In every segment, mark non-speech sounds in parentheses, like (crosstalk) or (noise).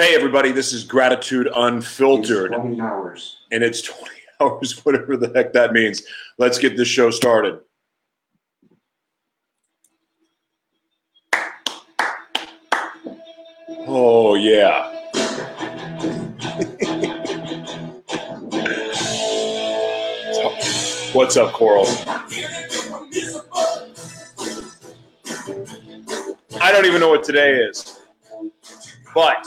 Hey, everybody, this is Gratitude Unfiltered. It's 20 hours. And it's 20 (laughs) hours, whatever the heck that means. Let's get this show started. Oh, yeah. (laughs) What's up, Coral? I don't even know what today is, but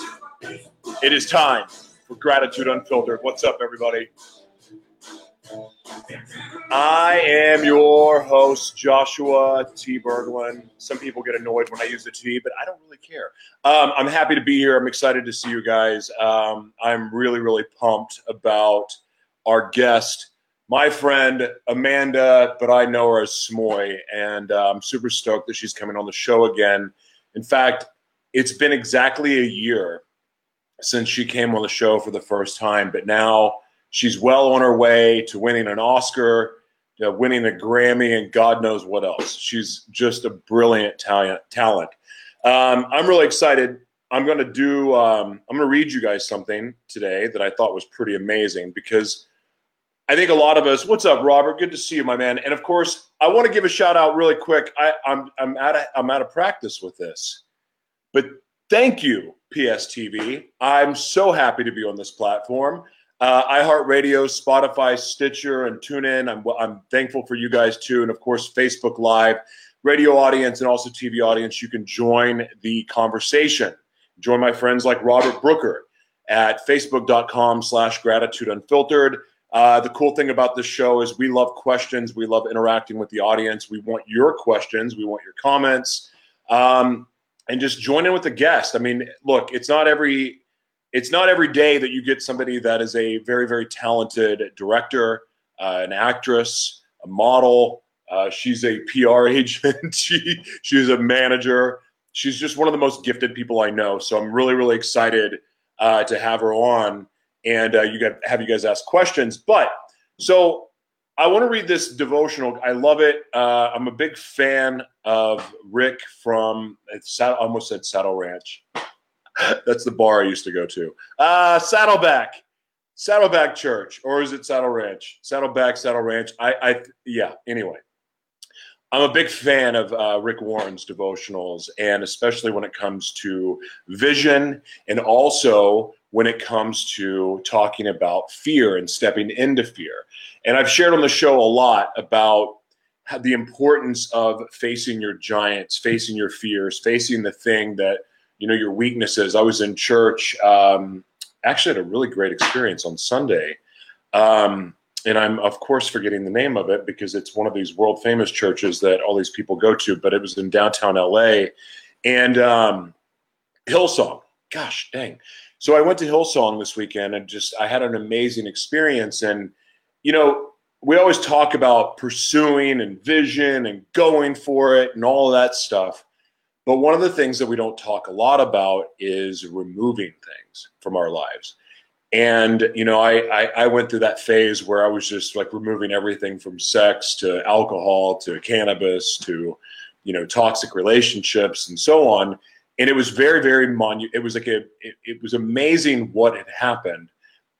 it is time for Gratitude Unfiltered. What's up, everybody? I am your host, Joshua T. Berglan. Some people get annoyed when I use the T, but I don't really care. Um, I'm happy to be here. I'm excited to see you guys. Um, I'm really, really pumped about our guest, my friend Amanda, but I know her as Smoy, and uh, I'm super stoked that she's coming on the show again. In fact, it's been exactly a year since she came on the show for the first time, but now she's well on her way to winning an Oscar, know, winning a Grammy, and God knows what else. She's just a brilliant talent. Talent. Um, I'm really excited. I'm going to do. Um, I'm going to read you guys something today that I thought was pretty amazing because I think a lot of us. What's up, Robert? Good to see you, my man. And of course, I want to give a shout out really quick. I, I'm I'm out of I'm out of practice with this, but thank you, PSTV. I'm so happy to be on this platform. Uh, iHeartRadio, Spotify, Stitcher, and TuneIn. I'm I'm thankful for you guys too, and of course, Facebook Live, radio audience, and also TV audience. You can join the conversation. Join my friends like Robert Brooker at facebook.com/slash gratitude unfiltered. Uh, the cool thing about this show is we love questions. We love interacting with the audience. We want your questions. We want your comments. Um, and just join in with the guest. I mean, look, it's not every it's not every day that you get somebody that is a very very talented director, uh, an actress, a model. Uh, she's a PR (laughs) agent. she she's a manager. She's just one of the most gifted people I know. So I'm really really excited uh, to have her on and uh, you got have you guys ask questions. But so I want to read this devotional. I love it. Uh, I'm a big fan of Rick from I almost said Saddle Ranch. (laughs) That's the bar I used to go to. Uh, Saddleback, Saddleback Church, or is it Saddle Ranch? Saddleback, Saddle Ranch. I, I yeah. Anyway, I'm a big fan of uh, Rick Warren's devotionals, and especially when it comes to vision and also when it comes to talking about fear and stepping into fear. And I've shared on the show a lot about the importance of facing your giants, facing your fears, facing the thing that, you know, your weaknesses. I was in church, um, actually had a really great experience on Sunday. Um, and I'm, of course, forgetting the name of it because it's one of these world famous churches that all these people go to, but it was in downtown LA. And um, Hillsong, gosh dang so I went to Hillsong this weekend and just I had an amazing experience. And you know, we always talk about pursuing and vision and going for it and all of that stuff. But one of the things that we don't talk a lot about is removing things from our lives. And you know, I, I, I went through that phase where I was just like removing everything from sex to alcohol to cannabis to you know toxic relationships and so on and it was very very monu- it was like a it, it, was amazing what had happened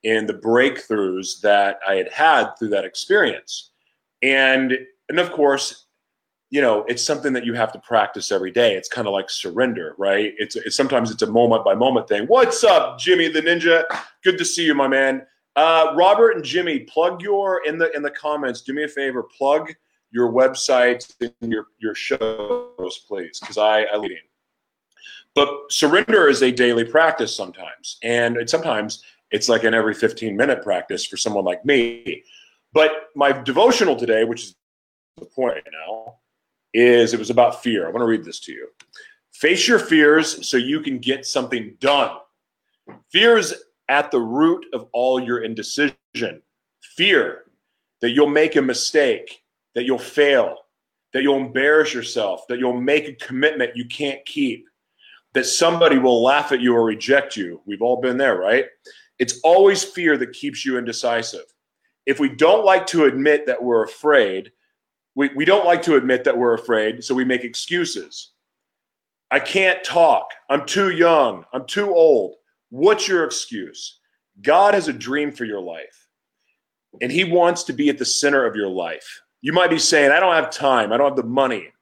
and the breakthroughs that i had had through that experience. And and of course you know it's something that you have to practice every day. It's kind of like surrender right? It's, it's sometimes it's a moment by moment thing. What's up jimmy the ninja? Good to see you my man. Uh, robert and jimmy plug your in the in the comments do me a favor plug your website and your your shows please because i i lead but surrender is a daily practice sometimes. And it, sometimes it's like an every 15 minute practice for someone like me. But my devotional today, which is the point now, is it was about fear. I want to read this to you. Face your fears so you can get something done. Fear is at the root of all your indecision. Fear that you'll make a mistake, that you'll fail, that you'll embarrass yourself, that you'll make a commitment you can't keep, that somebody will laugh at you or reject you. We've all been there, right? It's always fear that keeps you indecisive. If we don't like to admit that we're afraid, we, we don't like to admit that we're afraid, so we make excuses. I can't talk. I'm too young. I'm too old. What's your excuse? God has a dream for your life, and He wants to be at the center of your life. You might be saying, I don't have time, I don't have the money,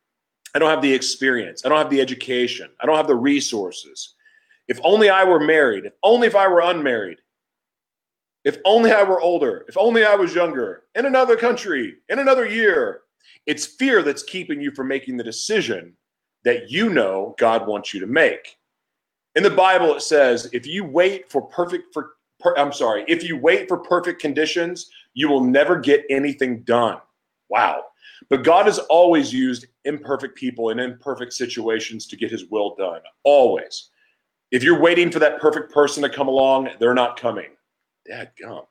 I don't have the experience, I don't have the education, I don't have the resources. If only I were married, if only if I were unmarried, if only I were older, if only I was younger, in another country, in another year. It's fear that's keeping you from making the decision that you know God wants you to make. In the Bible, it says, if you wait for perfect, for, per, I'm sorry, if you wait for perfect conditions, you will never get anything done. Wow. But God has always used imperfect people in imperfect situations to get his will done. Always. If you're waiting for that perfect person to come along, they're not coming. Dad gum.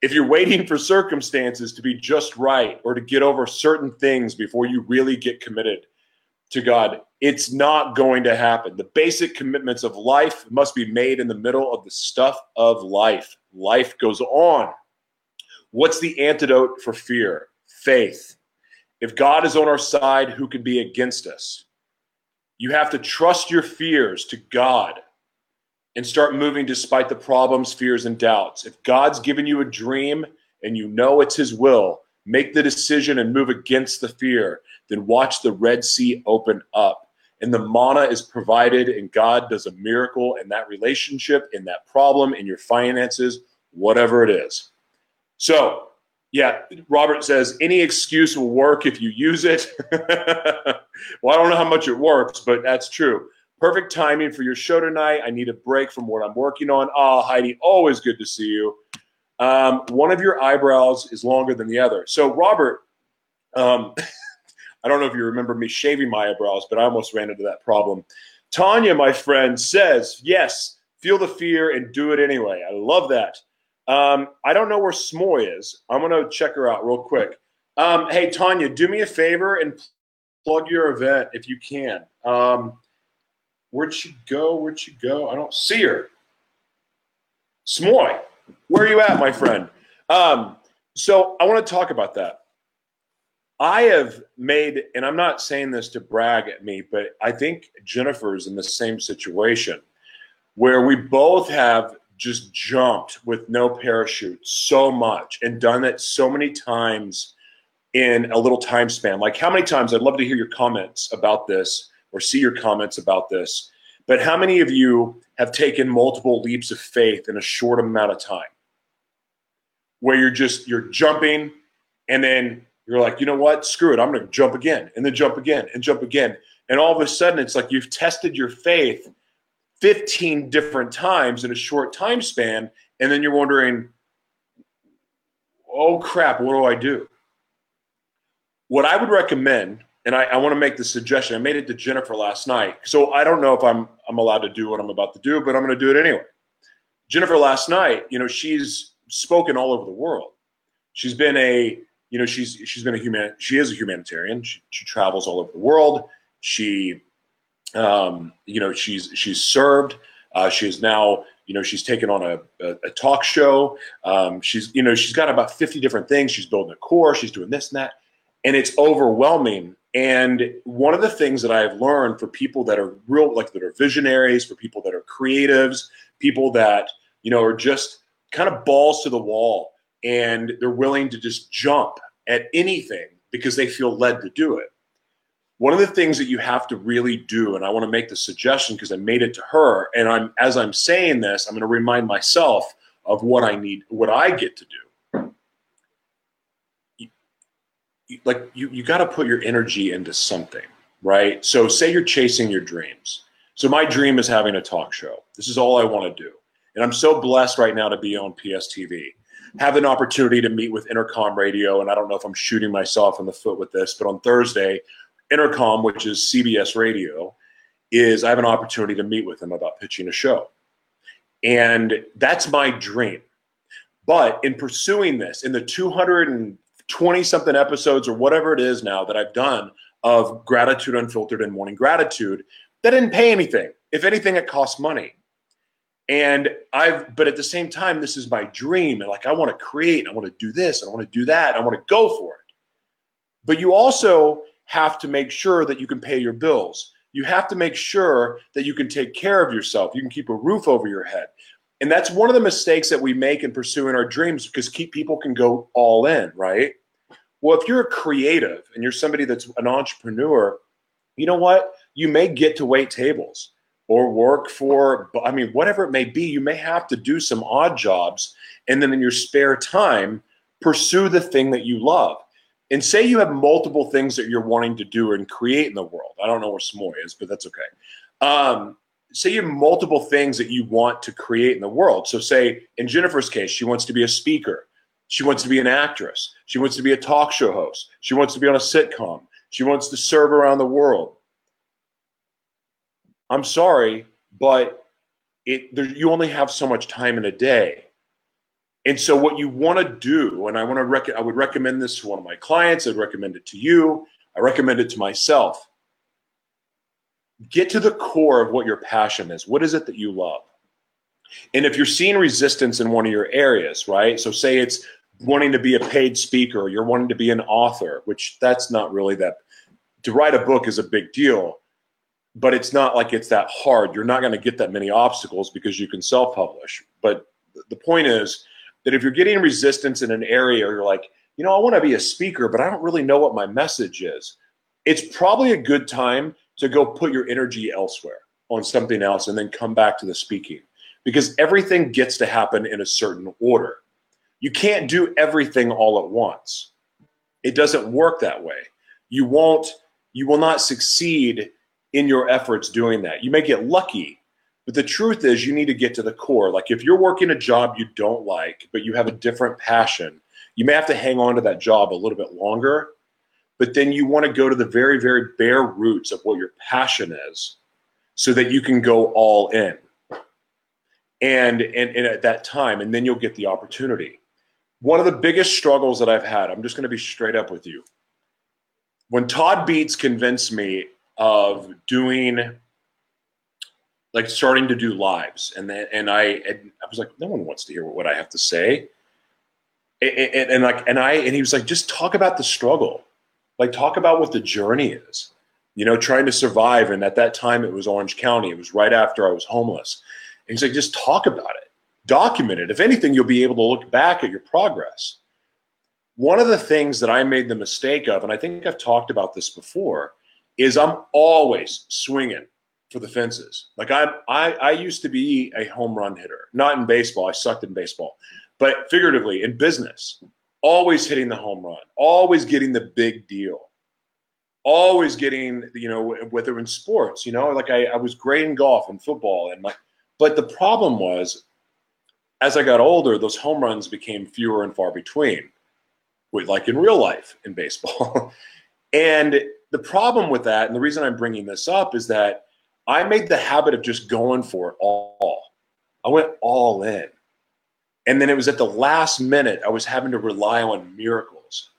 If you're waiting for circumstances to be just right or to get over certain things before you really get committed to God, it's not going to happen. The basic commitments of life must be made in the middle of the stuff of life. Life goes on. What's the antidote for fear? Faith. If God is on our side, who can be against us? You have to trust your fears to God and start moving despite the problems, fears, and doubts. If God's given you a dream and you know it's His will, make the decision and move against the fear. Then watch the Red Sea open up. And the manna is provided, and God does a miracle in that relationship, in that problem, in your finances, whatever it is. So, yeah, Robert says any excuse will work if you use it. (laughs) well, I don't know how much it works, but that's true. Perfect timing for your show tonight. I need a break from what I'm working on. Ah, oh, Heidi, always good to see you. Um, one of your eyebrows is longer than the other. So, Robert, um, (laughs) I don't know if you remember me shaving my eyebrows, but I almost ran into that problem. Tanya, my friend, says, yes, feel the fear and do it anyway. I love that. Um, I don't know where Smoy is. I'm going to check her out real quick. Um, hey, Tanya, do me a favor and plug your event if you can. Um, Where'd she go? Where'd she go? I don't see her. Smoy, where are you at, my friend? Um, so I want to talk about that. I have made, and I'm not saying this to brag at me, but I think Jennifer's in the same situation where we both have just jumped with no parachute so much and done it so many times in a little time span. Like, how many times? I'd love to hear your comments about this or see your comments about this. But how many of you have taken multiple leaps of faith in a short amount of time? Where you're just you're jumping and then you're like, you know what? Screw it. I'm going to jump again and then jump again and jump again. And all of a sudden it's like you've tested your faith 15 different times in a short time span and then you're wondering, "Oh crap, what do I do?" What I would recommend and I, I want to make the suggestion. I made it to Jennifer last night, so I don't know if I'm I'm allowed to do what I'm about to do, but I'm going to do it anyway. Jennifer last night, you know, she's spoken all over the world. She's been a, you know, she's she's been a human. She is a humanitarian. She, she travels all over the world. She, um, you know, she's she's served. Uh, she is now, you know, she's taken on a, a, a talk show. Um, she's, you know, she's got about 50 different things. She's building a course. She's doing this and that, and it's overwhelming and one of the things that I've learned for people that are real, like that are visionaries, for people that are creatives, people that, you know, are just kind of balls to the wall and they're willing to just jump at anything because they feel led to do it. One of the things that you have to really do, and I want to make the suggestion because I made it to her, and I'm as I'm saying this, I'm going to remind myself of what I need, what I get to do like you you got to put your energy into something, right? So say you're chasing your dreams. So my dream is having a talk show. This is all I want to do. And I'm so blessed right now to be on PSTV. Have an opportunity to meet with Entercom Radio, and I don't know if I'm shooting myself in the foot with this, but on Thursday, Entercom, which is CBS Radio, is I have an opportunity to meet with them about pitching a show. And that's my dream. But in pursuing this, in the 220 something episodes or whatever it is now that I've done of gratitude unfiltered and morning gratitude that didn't pay anything. If anything, it cost money. And I've, but at the same time, this is my dream. And like, I want to create, I want to do this, I want to do that, I want to go for it. But you also have to make sure that you can pay your bills. You have to make sure that you can take care of yourself. You can keep a roof over your head. And that's one of the mistakes that we make in pursuing our dreams because keep people can go all in, right? Well, if you're a creative and you're somebody that's an entrepreneur, you know what? You may get to wait tables or work for, I mean, whatever it may be, you may have to do some odd jobs. And then in your spare time, pursue the thing that you love. And say you have multiple things that you're wanting to do and create in the world. I don't know where Smoy is, but that's okay. Um, say you have multiple things that you want to create in the world. So, say in Jennifer's case, she wants to be a speaker, she wants to be an actress, she wants to be a talk show host, she wants to be on a sitcom, she wants to serve around the world. I'm sorry, but it there, you only have so much time in a day. And so what you want to do, and I want to rec- I would recommend this to one of my clients, I'd recommend it to you, I recommend it to myself. Get to the core of what your passion is. What is it that you love? And if you're seeing resistance in one of your areas, right? So say it's wanting to be a paid speaker, you're wanting to be an author, which that's not really that to write a book is a big deal, but it's not like it's that hard. You're not going to get that many obstacles because you can self-publish. But the point is, that if you're getting resistance in an area you're like, you know, I want to be a speaker, but I don't really know what my message is, it's probably a good time to go put your energy elsewhere on something else and then come back to the speaking because everything gets to happen in a certain order. You can't do everything all at once. It doesn't work that way. You won't you will not succeed in your efforts doing that. You may get lucky but the truth is, you need to get to the core. Like if you're working a job you don't like, but you have a different passion, you may have to hang on to that job a little bit longer. But then you want to go to the very, very bare roots of what your passion is so that you can go all in. And, and, and at that time, and then you'll get the opportunity. One of the biggest struggles that I've had, I'm just going to be straight up with you. When Todd Beats convinced me of doing like starting to do lives, and then and I and I was like, no one wants to hear what I have to say, and, and, and like and I and he was like, just talk about the struggle, like talk about what the journey is, you know, trying to survive. And at that time, it was Orange County. It was right after I was homeless. And he's like, just talk about it, document it. If anything, you'll be able to look back at your progress. One of the things that I made the mistake of, and I think I've talked about this before, is I'm always swinging for the fences. Like I, I, I used to be a home run hitter, not in baseball. I sucked in baseball, but figuratively in business, always hitting the home run, always getting the big deal, always getting, you know, whether in sports, you know, like I, I was great in golf and football and my, but the problem was as I got older, those home runs became fewer and far between with like in real life in baseball. (laughs) and the problem with that, and the reason I'm bringing this up is that I made the habit of just going for it all. I went all in. And then it was at the last minute I was having to rely on miracles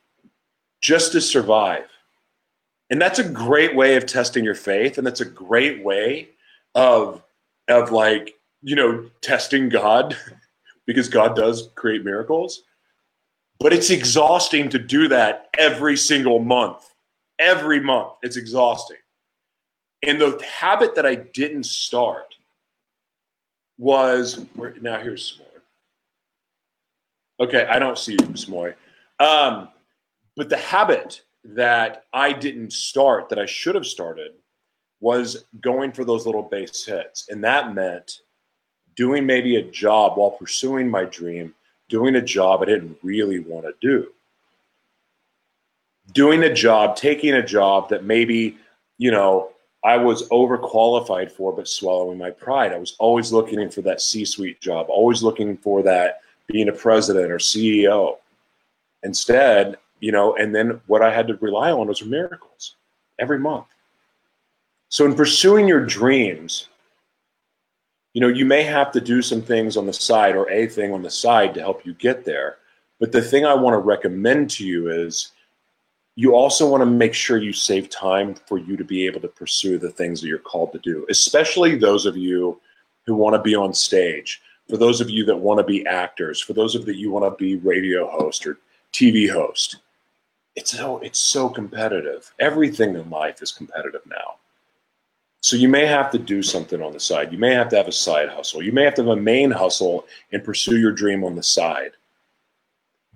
just to survive. And that's a great way of testing your faith. And that's a great way of, of like, you know, testing God (laughs) because God does create miracles. But it's exhausting to do that every single month. Every month. It's exhausting. And the habit that I didn't start was now here's Smoy. Okay, I don't see you, Smoy. Um, but the habit that I didn't start that I should have started was going for those little base hits. And that meant doing maybe a job while pursuing my dream, doing a job I didn't really want to do. Doing a job, taking a job that maybe, you know, I was overqualified for, but swallowing my pride. I was always looking for that C suite job, always looking for that being a president or CEO. Instead, you know, and then what I had to rely on was miracles every month. So, in pursuing your dreams, you know, you may have to do some things on the side or a thing on the side to help you get there. But the thing I want to recommend to you is you also want to make sure you save time for you to be able to pursue the things that you're called to do, especially those of you who want to be on stage, for those of you that want to be actors, for those of you that you want to be radio host or TV host. It's so it's so competitive. Everything in life is competitive now. So you may have to do something on the side. You may have to have a side hustle. You may have to have a main hustle and pursue your dream on the side.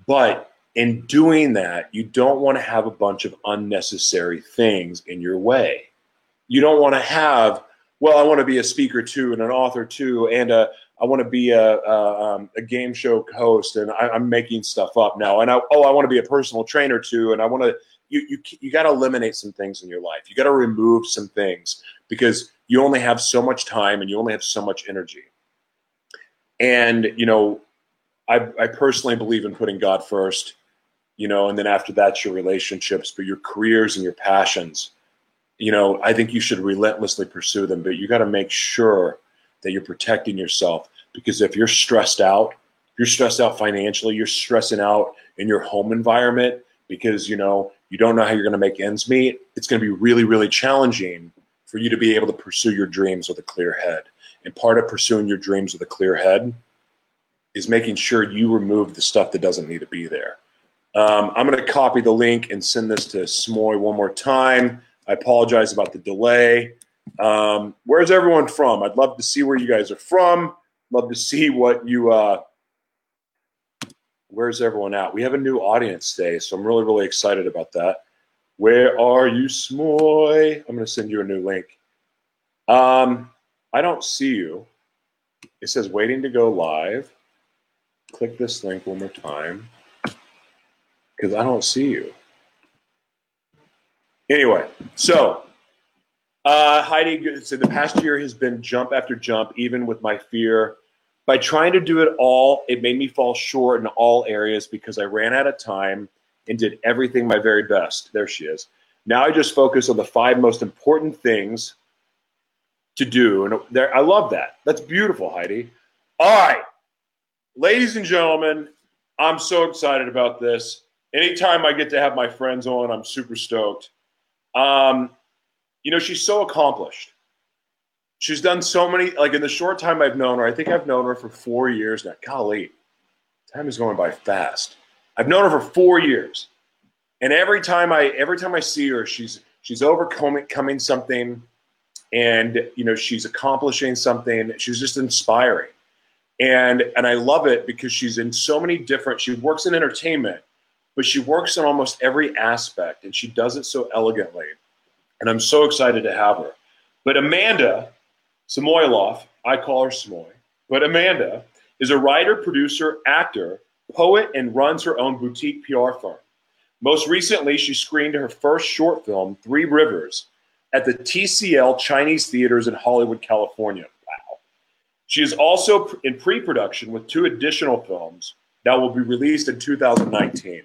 But in doing that, you don't want to have a bunch of unnecessary things in your way. You don't want to have, well, I want to be a speaker too, and an author too, and a, I want to be a, a, um, a game show host, and I, am making stuff up now. And I, oh, I want to be a personal trainer too, and I want to. You you you got to eliminate some things in your life. You got to remove some things because you only have so much time and you only have so much energy. And you know, I I personally believe in putting God first. You know, and then after that, your relationships, but your careers and your passions. You know, I think you should relentlessly pursue them, but you got to make sure that you're protecting yourself because if you're stressed out, you're stressed out financially, you're stressing out in your home environment because you know you don't know how you're going to make ends meet. It's going to be really, really challenging for you to be able to pursue your dreams with a clear head. And part of pursuing your dreams with a clear head is making sure you remove the stuff that doesn't need to be there. Um, I'm going to copy the link and send this to Smoy one more time. I apologize about the delay. Um, where's everyone from? I'd love to see where you guys are from. Love to see what you. Uh, where's everyone at? We have a new audience today, so I'm really, really excited about that. Where are you, Smoy? I'm going to send you a new link. Um, I don't see you. It says waiting to go live. Click this link one more time because I don't see you. Anyway, so uh, Heidi said the past year has been jump after jump, even with my fear. By trying to do it all, it made me fall short in all areas because I ran out of time and did everything my very best. There she is. Now I just focus on the five most important things to do. And there, I love that. That's beautiful, Heidi. All right, ladies and gentlemen, I'm so excited about this. Anytime I get to have my friends on, I'm super stoked. Um, you know, she's so accomplished. She's done so many, like in the short time I've known her, I think I've known her for four years now. Golly, time is going by fast. I've known her for four years. And every time I every time I see her, she's she's overcoming something and you know, she's accomplishing something. She's just inspiring. And and I love it because she's in so many different she works in entertainment, but she works in almost every aspect and she does it so elegantly and I'm so excited to have her. But Amanda Samoilov, I call her Samoy, but Amanda is a writer, producer, actor, poet, and runs her own boutique PR firm. Most recently, she screened her first short film, Three Rivers, at the TCL Chinese Theaters in Hollywood, California. Wow. She is also in pre production with two additional films that will be released in 2019.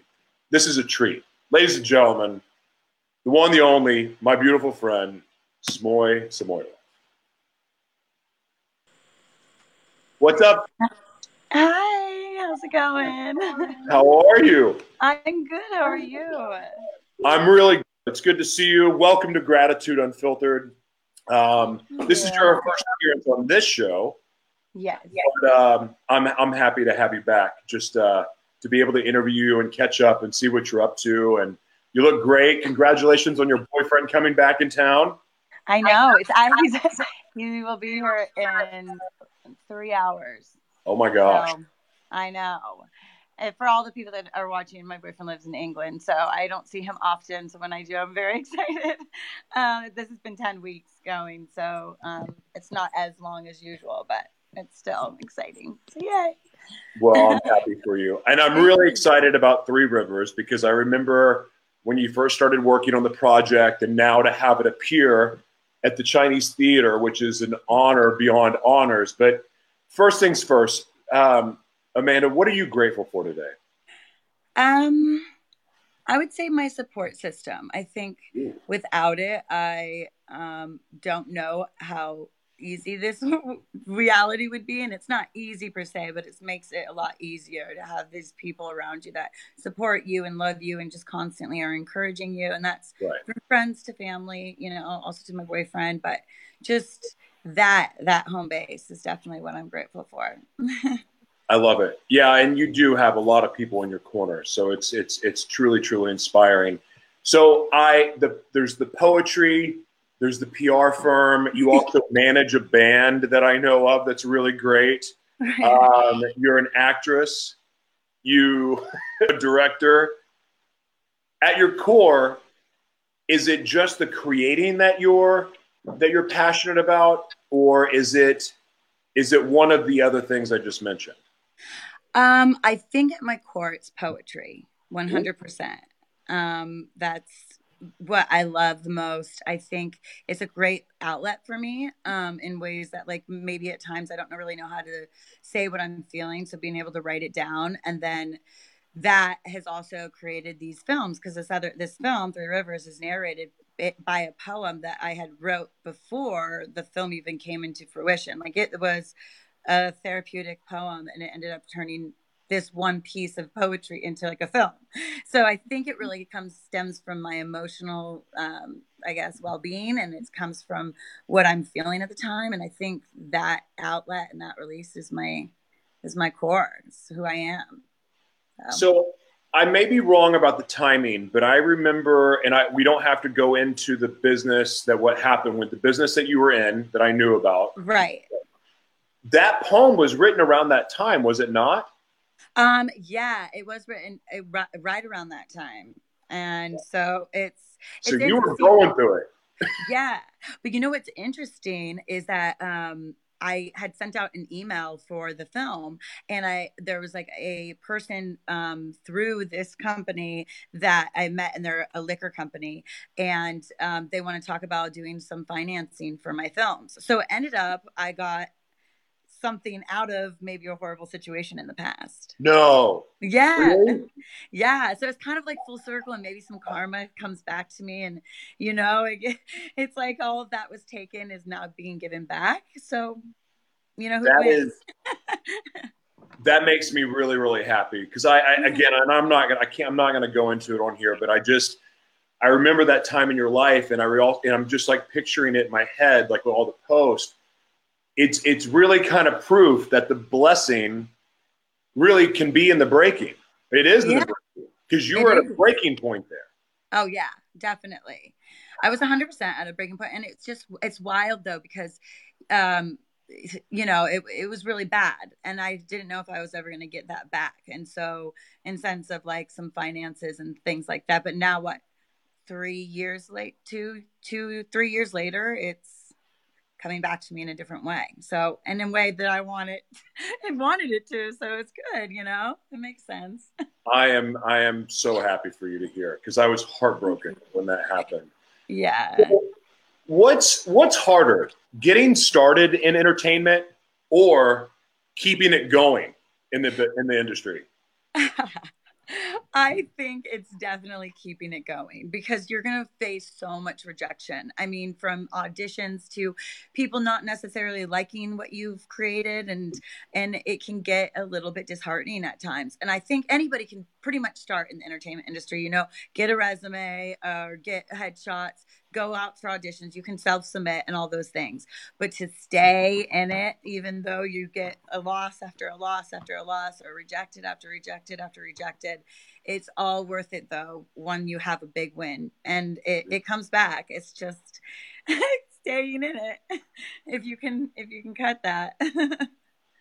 This is a treat. Ladies and gentlemen, the one, the only, my beautiful friend, Smoy Samoyla. What's up? Hi, how's it going? How are you? I'm good. How are you? I'm really good. It's good to see you. Welcome to Gratitude Unfiltered. Um, this is your first appearance on this show. Yes. But, um, I'm, I'm happy to have you back just uh, to be able to interview you and catch up and see what you're up to and you look great. Congratulations on your boyfriend coming back in town. I know. It's I, (laughs) he will be here in three hours. Oh my gosh. So, I know. And for all the people that are watching, my boyfriend lives in England, so I don't see him often. So when I do, I'm very (laughs) excited. Uh, this has been 10 weeks going, so um, it's not as long as usual, but it's still exciting. So yay. Well, I'm happy for you. And I'm really excited about Three Rivers because I remember when you first started working on the project and now to have it appear at the Chinese Theater, which is an honor beyond honors. But first things first, um, Amanda, what are you grateful for today? Um, I would say my support system. I think without it, I um, don't know how easy this (laughs) reality would be and it's not easy per se but it makes it a lot easier to have these people around you that support you and love you and just constantly are encouraging you. And that's right. from friends to family you know also to my boyfriend but just that that home base is definitely what i'm grateful for. (laughs) I love it. Yeah and you do have a lot of people in your corner so it's it's it's truly truly inspiring. So i the there's the poetry There's the PR firm. You also (laughs) manage a band that I know of that's really great. Um, you're an actress. You (laughs) a director. At your core, is it just the creating that you're that you're passionate about, or is it is it one of the other things I just mentioned? Um, I think at my core, it's poetry, one hundred percent. Um, that's what I love the most. I think it's a great outlet for me um, in ways that, like, maybe at times I don't really know how to say what I'm feeling. So being able to write it down and then that has also created these films because this other this film Three Rivers is narrated by a poem that I had wrote before the film even came into fruition. Like it was a therapeutic poem and it ended up turning this one piece of poetry into like a film. So I think it really comes stems from my emotional, um, I guess, well being, and it comes from what I'm feeling at the time. And I think that outlet and that release is my is my core. It's who I am. So. so I may be wrong about the timing, but I remember, and I we don't have to go into the business that what happened with the business that you were in that I knew about. Right. That poem was written around that time, was it not? Um, yeah, it was written uh, right around that time, and so it's. So it's you were going through it. (laughs) yeah, but you know what's interesting is that um, I had sent out an email for the film, and I there was like a person um, through this company that I met, and they're a liquor company, and um, they want to talk about doing some financing for my films. So it ended up I got something out of maybe a horrible situation in the past. No. Yeah. Really? Yeah. So it's kind of like full circle and maybe some karma comes back to me. And, you know, it, (laughs) it's like all of that was taken is now being given back. So, you know, that is. (laughs) that makes me really, really happy because I, I, again, and I'm not gonna, I can't, I'm not gonna go into it on here, but I just, I remember that time in your life, and I re- and I'm just like picturing it in my head, like with all the posts it's it's really kind of proof that the blessing really can be in the breaking. It is yeah. because you it were is. at a breaking point there. Oh yeah, definitely. I was 100% at a breaking point and it's just it's wild though because um you know it, it was really bad and i didn't know if i was ever going to get that back and so in sense of like some finances and things like that but now what three years late two two three years later it's coming back to me in a different way. So, and in a way that I wanted, (laughs) I wanted it to. So it's good, you know, it makes sense. (laughs) I am, I am so happy for you to hear because I was heartbroken when that happened. Yeah. What's, what's harder getting started in entertainment or keeping it going in the, in the industry? (laughs) I think it's definitely keeping it going because you're going to face so much rejection. I mean, from auditions to people not necessarily liking what you've created and and it can get a little bit disheartening at times. And I think anybody can pretty much start in the entertainment industry, you know, get a resume or get headshots, go out for auditions, you can self submit and all those things. But to stay in it, even though you get a loss after a loss after a loss or rejected after rejected after rejected, it's all worth it though when you have a big win and it, it comes back. It's just (laughs) staying in it if you can if you can cut that. (laughs)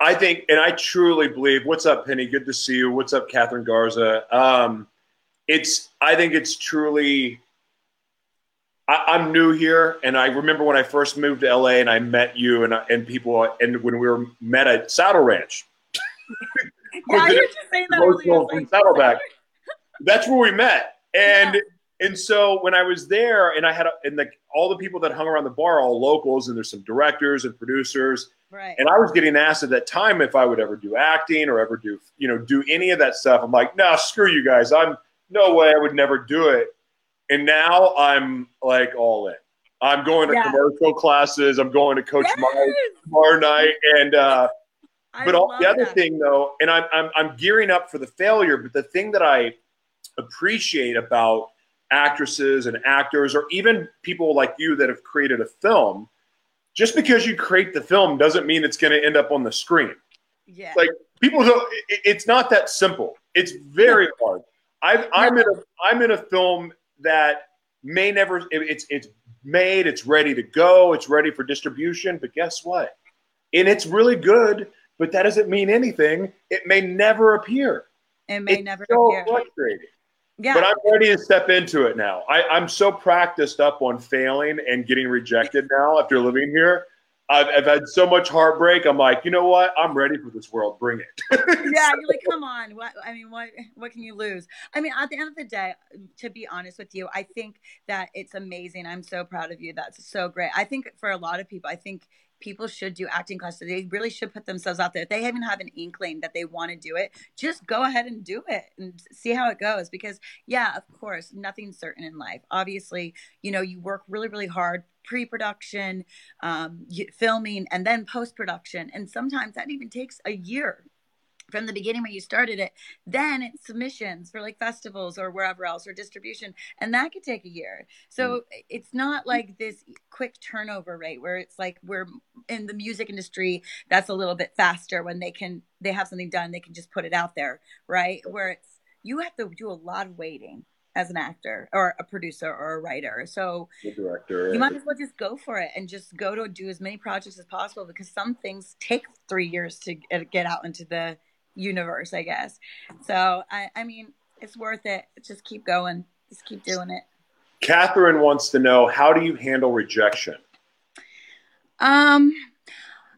I think, and I truly believe. What's up, Penny? Good to see you. What's up, Catherine Garza? Um, it's. I think it's truly I, am new here, and I remember when I first moved to LA and I met you and uh, and people, uh, and when we were met at Saddle Ranch. (laughs) yeah, you're just saying that earlier. Like, Saddleback. (laughs) That's where we met, and yeah. and so when I was there, and I had a, and like all the people that hung around the bar, all locals, and there's some directors and producers. Right. And I was getting asked at that time if I would ever do acting or ever do, you know, do any of that stuff. I'm like, no, screw you guys. I'm no way I would never do it. And now I'm like all in. I'm going to yeah. commercial classes. I'm going to Coach yes. Mike tomorrow night. And uh, but all, the other that. thing though, and I'm, I'm I'm gearing up for the failure. But the thing that I appreciate about actresses and actors, or even people like you that have created a film, just because you create the film doesn't mean it's going to end up on the screen. Yeah. Like people don't. It's not that simple. It's very (laughs) hard. i am in a I'm in a film that may never it's it's made, it's ready to go, it's ready for distribution. But guess what? And it's really good, but that doesn't mean anything. It may never appear. It may it's never so appear. frustrating. Yeah. But I'm ready to step into it now. I, I'm so practiced up on failing and getting rejected now after living here. I've, I've had so much heartbreak. I'm like, you know what? I'm ready for this world. Bring it. (laughs) yeah, you're like, come on. What I mean, what what can you lose? I mean, at the end of the day, to be honest with you, I think that it's amazing. I'm so proud of you. That's so great. I think for a lot of people, I think people should do acting classes. They really should put themselves out there. If they even have an inkling that they want to do it, just go ahead and do it and see how it goes. Because yeah, of course, nothing's certain in life. Obviously, you know, you work really, really hard pre-production, um, filming, and then post-production, and sometimes that even takes a year from the beginning when you started it then it's submissions for like festivals or wherever else or distribution and that could take a year so mm. it's not like this quick turnover rate where it's like we're in the music industry that's a little bit faster when they can they have something done they can just put it out there right where it's you have to do a lot of waiting as an actor or a producer or a writer. So the director. You might as well just go for it and just go to do as many projects as possible because some things take three years to get out into the universe, I guess. So I, I mean, it's worth it. Just keep going. Just keep doing it. Catherine wants to know how do you handle rejection? Um,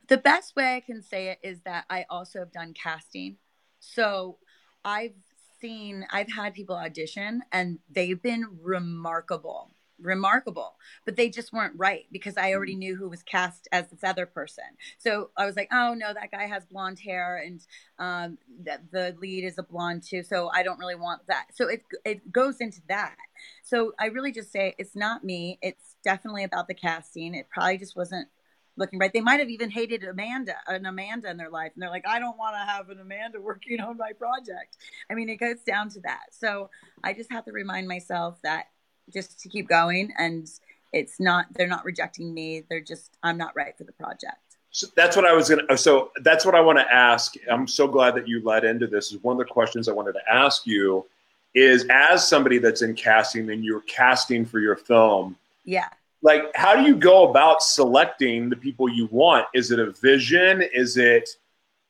the best way I can say it is that I also have done casting. So I've seen, I've had people audition and they've been remarkable, remarkable, but they just weren't right because I already knew who was cast as this other person. So I was like, oh no, that guy has blonde hair and um, the, the lead is a blonde too. So I don't really want that. So it, it goes into that. So I really just say it's not me. It's definitely about the casting. It probably just wasn't looking right. They might have even hated Amanda, an Amanda in their life, and they're like, I don't want to have an Amanda working on my project. I mean, it goes down to that. So I just have to remind myself that just to keep going, and it's not they're not rejecting me. They're just I'm not right for the project. So that's what I was gonna. So that's what I want to ask. I'm so glad that you led into this. Is one of the questions I wanted to ask you is as somebody that's in casting and you're casting for your film. Yeah like how do you go about selecting the people you want is it a vision is it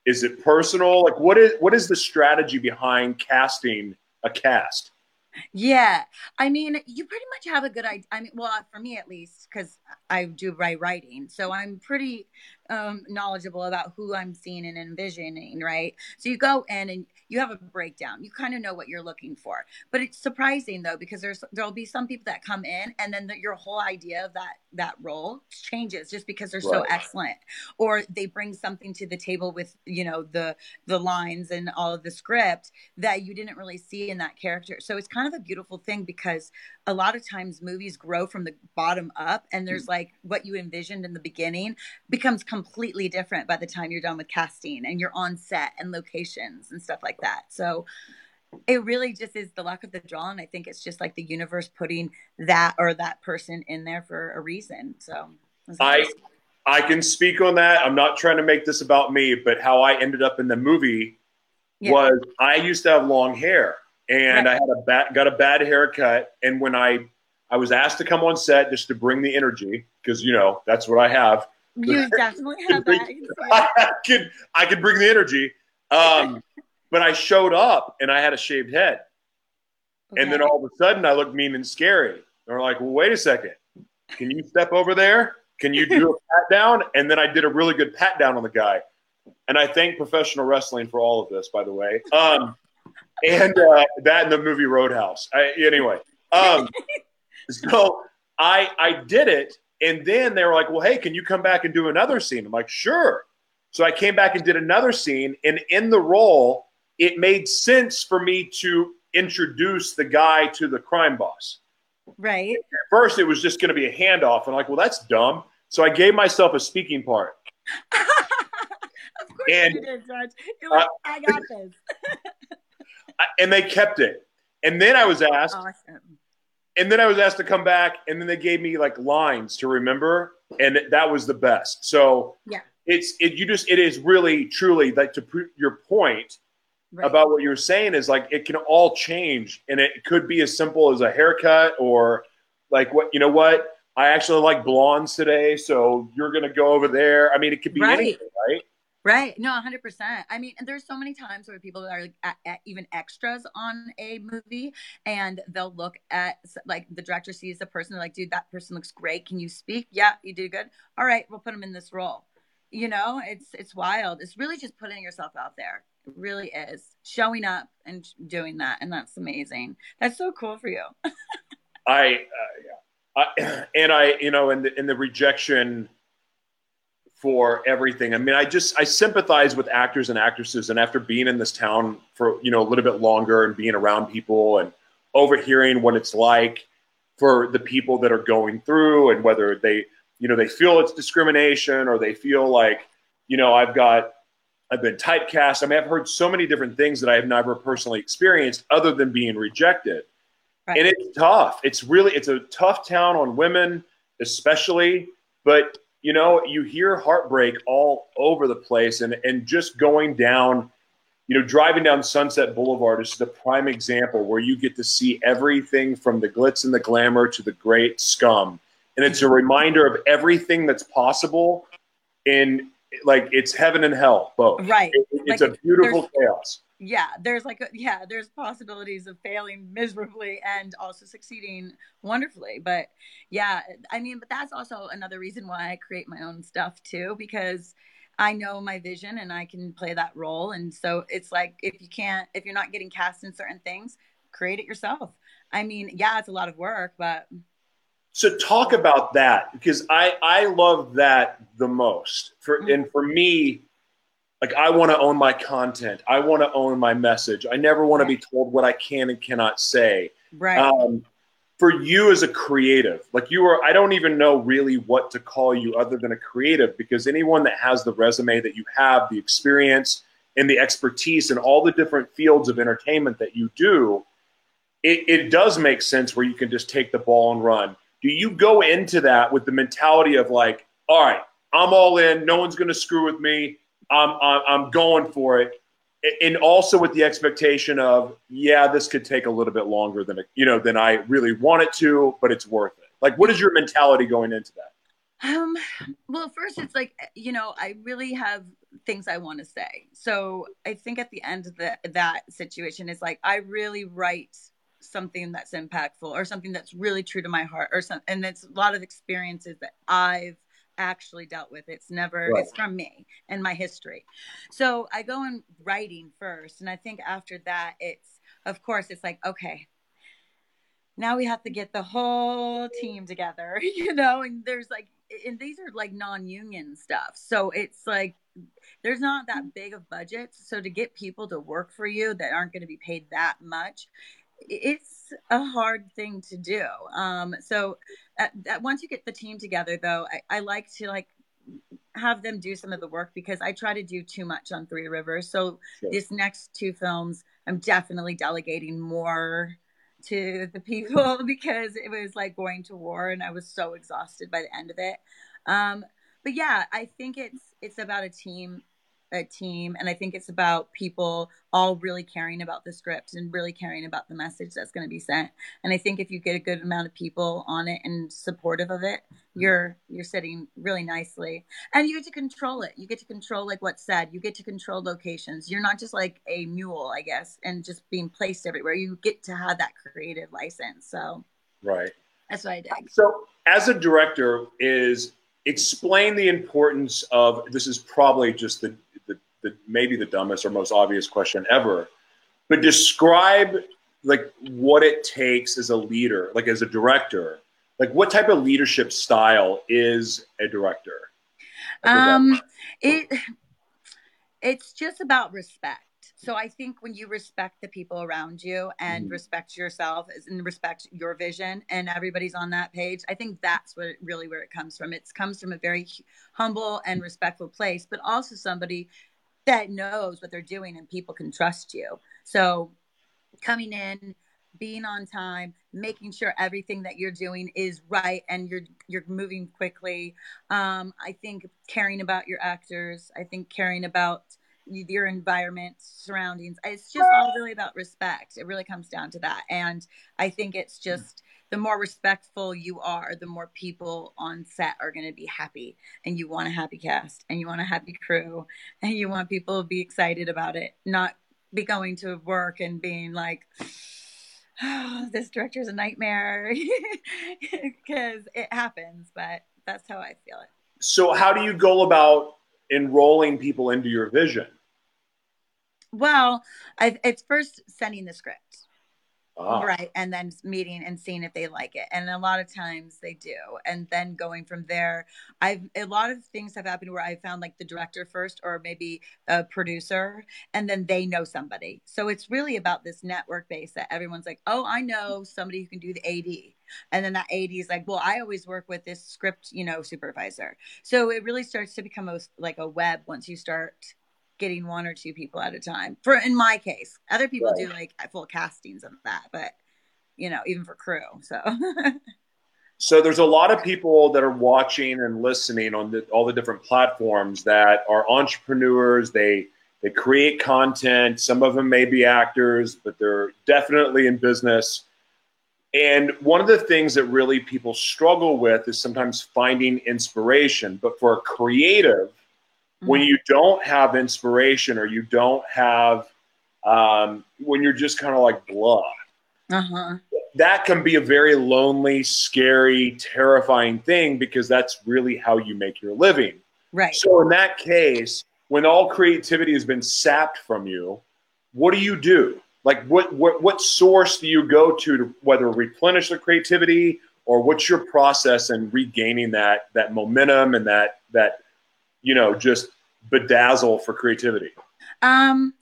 is it personal like what is what is the strategy behind casting a cast yeah. I mean you pretty much have a good idea i mean well for me at least because i do write writing so i'm pretty um, knowledgeable about who i'm seeing and envisioning right? So you go in and you have a breakdown. You kind of know what you're looking for. But it's surprising though because there's there'll be some people that come in and then the, your whole idea of that that role changes just because they're right. so excellent or they bring something to the table with, you know, the the lines and all of the script that you didn't really see in that character. So it's kind of a beautiful thing because a lot of times movies grow from the bottom up and there's mm. like what you envisioned in the beginning becomes completely different by the time you're done with casting and you're on set and locations and stuff like that so it really just is the luck of the draw and i think it's just like the universe putting that or that person in there for a reason so i i can speak on that i'm not trying to make this about me but how i ended up in the movie yeah. was i used to have long hair and right. I had a bad, got a bad haircut. And when I I was asked to come on set just to bring the energy because you know that's what I have. You definitely have that. (laughs) I could I could bring the energy. Um, but I showed up and I had a shaved head, okay. and then all of a sudden I looked mean and scary. They're like, "Well, wait a second. Can you step over there? Can you do a (laughs) pat down?" And then I did a really good pat down on the guy. And I thank professional wrestling for all of this, by the way. Um, and uh, that in the movie Roadhouse. I, anyway, um, (laughs) so I I did it, and then they were like, "Well, hey, can you come back and do another scene?" I'm like, "Sure." So I came back and did another scene, and in the role, it made sense for me to introduce the guy to the crime boss. Right. At first, it was just going to be a handoff, and I'm like, well, that's dumb. So I gave myself a speaking part. (laughs) of course and, you did, Judge. You're like, uh, I got this. (laughs) and they kept it. And then I was asked, awesome. and then I was asked to come back, and then they gave me like lines to remember, and that was the best. So yeah, it's it. You just it is really truly like to your point right. about what you're saying is like it can all change, and it could be as simple as a haircut or like what you know what I actually like blondes today, so you're gonna go over there. I mean, it could be Right. anything, right? Right. No, 100%. I mean, and there's so many times where people are like at, at even extras on a movie and they'll look at like the director sees the person, like, dude, that person looks great. Can you speak? Yeah, you do good. All right, we'll put them in this role. You know, it's it's wild. It's really just putting yourself out there. It really is showing up and doing that, and that's amazing. That's so cool for you. (laughs) I, uh, I (clears throat) and I, you know, in the in the rejection for everything. I mean, I just I sympathize with actors and actresses, and after being in this town for you know a little bit longer and being around people and overhearing what it's like for the people that are going through and whether they you know they feel it's discrimination or they feel like you know I've got I've been typecast. I mean, I've heard so many different things that I have never personally experienced other than being rejected. Right. And it's tough. It's really it's a tough town on women, especially. But you know, you hear heartbreak all over the place, and and just going down, you know, driving down Sunset Boulevard is the prime example where you get to see everything from the glitz and the glamour to the great scum, and it's a reminder of everything that's possible in like it's heaven and hell both. Right. It- it's Like, a beautiful chaos. yeah there's like a, yeah there's possibilities of failing miserably and also succeeding wonderfully but yeah i mean but that's also another reason why i create my own stuff too because i know my vision and i can play that role and so it's like if you can't if you're not getting cast in certain things create it yourself i mean yeah it's a lot of work but So talk about that because I I love that the most. For Mhm. and for me, like I want to own my content. I want to own my message. I never want to be told what I can and cannot say. right Um, for you as a creative, like you are, I don't even know really what to call you other than a creative because anyone that has the resume that you have, the experience and the expertise in all the different fields of entertainment that you do, it, it does make sense where you can just take the ball and run. Do you go into that with the mentality of like, all right, I'm all in, no one's going to screw with me, I'm, I'm, I'm going for it? and also with the expectation of yeah this could take a little bit longer than you know than i really want it to but it's worth it like what is your mentality going into that Um, well, first it's like you know, I really have things I want to say. So I think at the end of the, that situation is like I really write something that's impactful or something that's really true to my heart or something, and it's a lot of experiences that I've actually dealt with. It's never Right. it's from me and my history. So I go in writing first, and I think after that, it's of course it's like okay, now we have to get the whole team together, (laughs) you know, and there's like, and these are like non union stuff. So it's like, there's not that big of budgets. So to get people to work for you that aren't going to be paid that much, it's a hard thing to do. Um, so that, that once you get the team together, though, I, I like to like have them do some of the work because I try to do too much on Three Rivers. So Sure. this next two films, I'm definitely delegating more to the people (laughs) because it was like going to war and I was so exhausted by the end of it. Um, but yeah, I think it's it's about a team a team and I think it's about people all really caring about the script and really caring about the message that's going to be sent. And I think if you get a good amount of people on it and supportive of it, mm-hmm. you're you're sitting really nicely. And you get to control it. You get to control like what's said. You get to control locations. You're not just like a mule, I guess, and just being placed everywhere. You get to have that creative license. So right that's what I dig. so as a director is explain the importance of this is probably just the, the, maybe the dumbest or most obvious question ever but describe like what it takes as a leader like as a director like what type of leadership style is a director Um, it it's just about respect. So I think when you respect the people around you and Mhm. respect yourself and respect your vision, and everybody's on that page, I think that's what really where it comes from. It comes from a very humble and respectful place, but also somebody that knows what they're doing and people can trust you. So coming in being on time making sure everything that you're doing is right and you're you're moving quickly. Um, i think caring about your actors i think caring about your environment surroundings it's just all really about respect. It really comes down to that. And i think it's just the more respectful you are, the more people on set are going to be happy. And you want a happy cast and you want a happy crew and you want people to be excited about it, not be going to work and being like, oh, this director is a nightmare (laughs) because it happens, but that's how I feel it. So, how do you go about enrolling people into your vision? Well, I, it's first sending the script. Ah. Right. And then meeting and seeing if they like it. And a lot of times they do. And then going from there, I've a lot of things have happened where I found like the director first or maybe a producer, and then they know somebody. So it's really about this network base that everyone's like, oh, I know somebody who can do the AD. And then that AD is like, well, I always work with this script, you know, supervisor. So it really starts to become a, like a web once you start getting one or two people at a time. For in my case, other people right. do like full castings of that, but you know, even for crew. So. (laughs) so there's a lot of people that are watching and listening on the, all the different platforms that are entrepreneurs. They they create content. Some of them may be actors, but they're definitely in business. And one of the things that really people struggle with is sometimes finding inspiration. But for a creative, when mm-hmm. you don't have inspiration or you don't have um, when you're just kind of like blah uh-huh. that can be a very lonely scary terrifying thing because that's really how you make your living right so in that case when all creativity has been sapped from you what do you do like what what, what source do you go to to whether replenish the creativity or what's your process in regaining that that momentum and that that you know, just bedazzle for creativity? Um,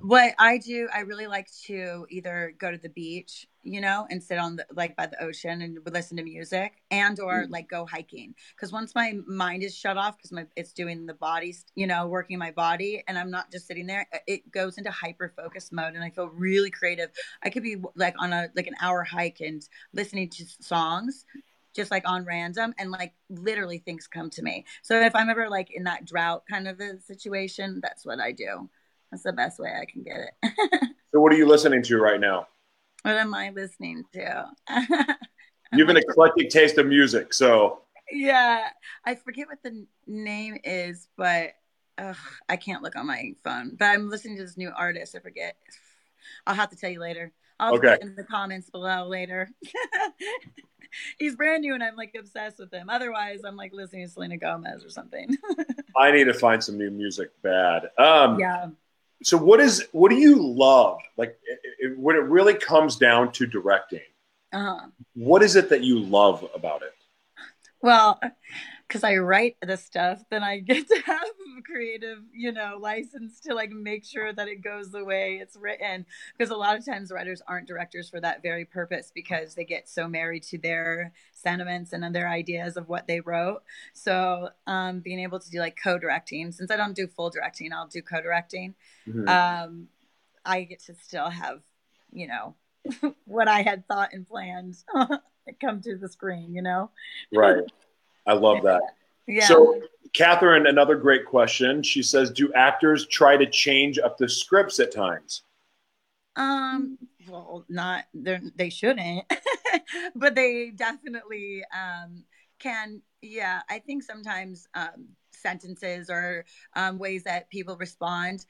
what I do, I really like to either go to the beach, you know, and sit on the like by the ocean and listen to music, and or mm. like go hiking. Because once my mind is shut off, because my it's doing the body, you know, working my body, and I'm not just sitting there. It goes into hyper focus mode, and I feel really creative. I could be like on a like an hour hike and listening to songs just like on random and like literally things come to me. So if I'm ever like in that drought kind of a situation, that's what I do. That's the best way I can get it. (laughs) so what are you listening to right now? What am I listening to? (laughs) you have an eclectic taste of music, so yeah, I forget what the name is, but ugh, I can't look on my phone. But I'm listening to this new artist. I forget. I'll have to tell you later. I'll okay. put in the comments below later. (laughs) he's brand new and I'm like obsessed with him. Otherwise, I'm like listening to Selena Gomez or something. (laughs) I need to find some new music bad. Um, yeah. So what is what do you love? Like it, it, when it really comes down to directing, uh-huh. what is it that you love about it? Well, because I write the stuff, then I get to have creative, you know, license to like make sure that it goes the way it's written. Because a lot of times writers aren't directors for that very purpose because they get so married to their sentiments and their ideas of what they wrote. So um, being able to do like co-directing, since I don't do full directing, I'll do co-directing. Mm-hmm. Um, I get to still have, you know, (laughs) what I had thought and planned (laughs) come to the screen, you know? Right. I love that. Yeah. So, Catherine, another great question. She says, "Do actors try to change up the scripts at times?" Um, well, not they they shouldn't, (laughs) but they definitely um, can. Yeah, I think sometimes um, sentences or um, ways that people respond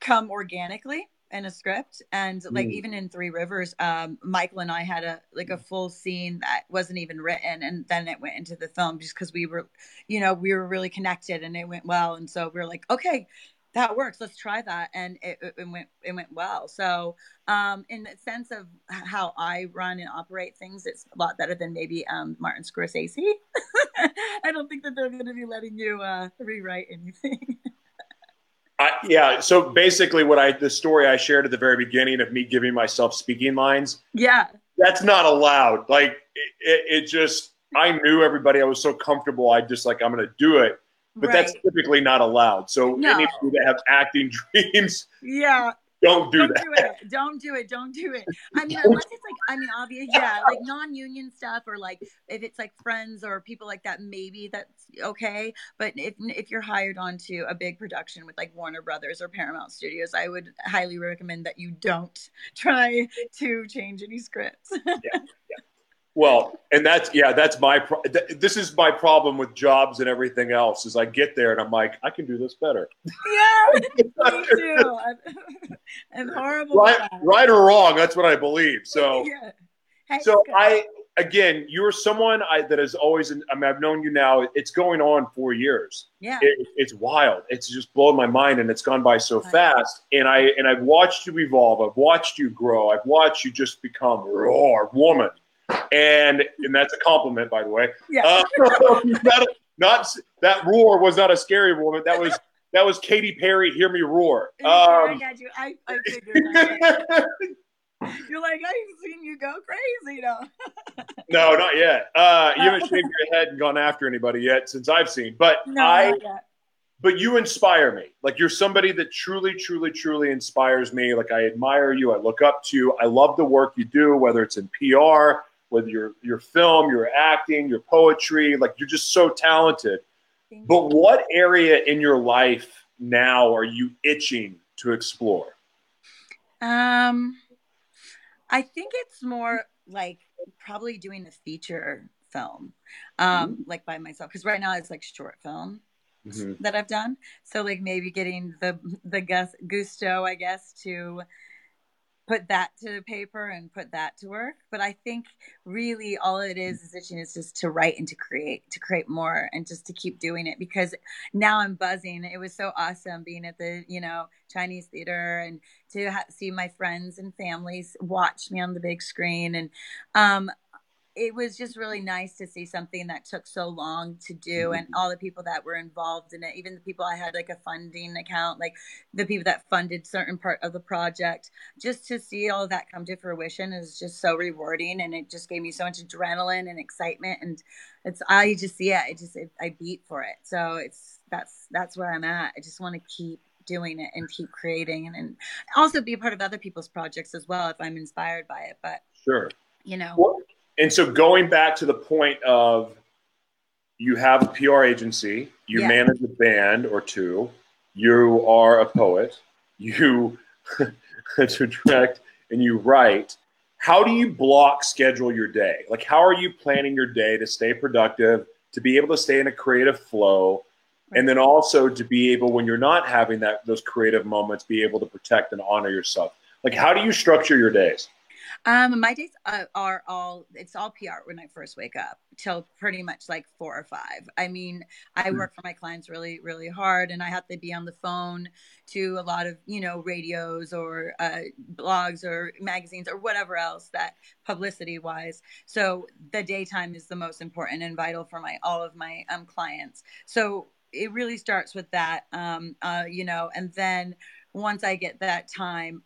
come organically in a script and like mm. even in three rivers um michael and i had a like a full scene that wasn't even written and then it went into the film just because we were you know we were really connected and it went well and so we are like okay that works let's try that and it, it, went it went well. So um in the sense of how i run and operate things it's a lot better than maybe um martin scorsese. (laughs) I don't think that they're going to be letting you uh rewrite anything I, yeah. So basically, what I the story I shared at the very beginning of me giving myself speaking lines. Yeah. That's not allowed. Like it, it just. I knew everybody. I was so comfortable. I just like I'm going to do it. But right. that's typically not allowed. So no. any of you that have acting (laughs) dreams, yeah, don't do don't that. do it. Don't do it. Don't do it. I mean, unless it's like, I mean, obvious, yeah, like non-union stuff, or like if it's like friends or people like that, maybe that's okay. But if if you're hired onto a big production with like Warner Brothers or Paramount Studios, I would highly recommend that you don't try to change any scripts. yeah, yeah. Well, and that's yeah, that's my pro- th- this is my problem with jobs and everything else. Is I get there and I'm like, I can do this better. (laughs) Yeah, (laughs) me too. I'm, (laughs) I'm horrible. Right, right or wrong, that's what I believe. So, yeah. Hey, so I again, you're someone I, that has always. I mean, I've known you now. It's going on four years. Yeah, it, it's wild. It's just blown my mind, and it's gone by so fast. And I and I've watched you evolve. I've watched you grow. I've watched you just become raw woman and and that's a compliment, by the way. Yeah. Uh, (laughs) not, not, that roar was not a scary woman. That was that was Katy Perry. Hear me roar. Um, I got you. I, I figured. That. (laughs) You're like I've seen you go crazy, though. (laughs) no, not yet. Uh, you haven't shaved your head and gone after anybody yet since I've seen. But no, I. But you inspire me. Like you're somebody that truly, truly, truly inspires me. Like I admire you. I look up to you. I love the work you do, whether it's in PR, whether your your film, your acting, your poetry, like you're just so talented. But what area in your life now are you itching to explore? Um, I think it's more like probably doing a feature film, um, mm-hmm. like by myself. Because right now it's like short film mm-hmm. that I've done. So like maybe getting the the gusto, I guess, to put that to paper and put that to work. But I think really all it is is is just to write and to create, to create more and just to keep doing it because now I'm buzzing. It was so awesome being at the, you know, Chinese theater and to ha- see my friends and families watch me on the big screen. And um, it was just really nice to see something that took so long to do and mm-hmm. all the people that were involved in it even the people i had like a funding account like the people that funded certain part of the project just to see all that come to fruition is just so rewarding and it just gave me so much adrenaline and excitement and it's i just yeah it i just it, i beat for it. So it's that's that's where i'm at. I just want to keep doing it and keep creating and, and also be a part of other people's projects as well if i'm inspired by it but sure. you know and so going back to the point of you have a PR agency, you yeah. manage a band or two, you are a poet, you (laughs) direct and you write. How do you block schedule your day? Like how are you planning your day to stay productive, to be able to stay in a creative flow, and then also to be able when you're not having that those creative moments be able to protect and honor yourself. Like how do you structure your days? Um, my days are all it's all PR when I first wake up till pretty much like four or five. I mean, I hmm. work for my clients really, really hard, and I have to be on the phone to a lot of you know radios or uh, blogs or magazines or whatever else that publicity wise. So the daytime is the most important and vital for my all of my um, clients. So it really starts with that, um, uh, you know, and then once I get that time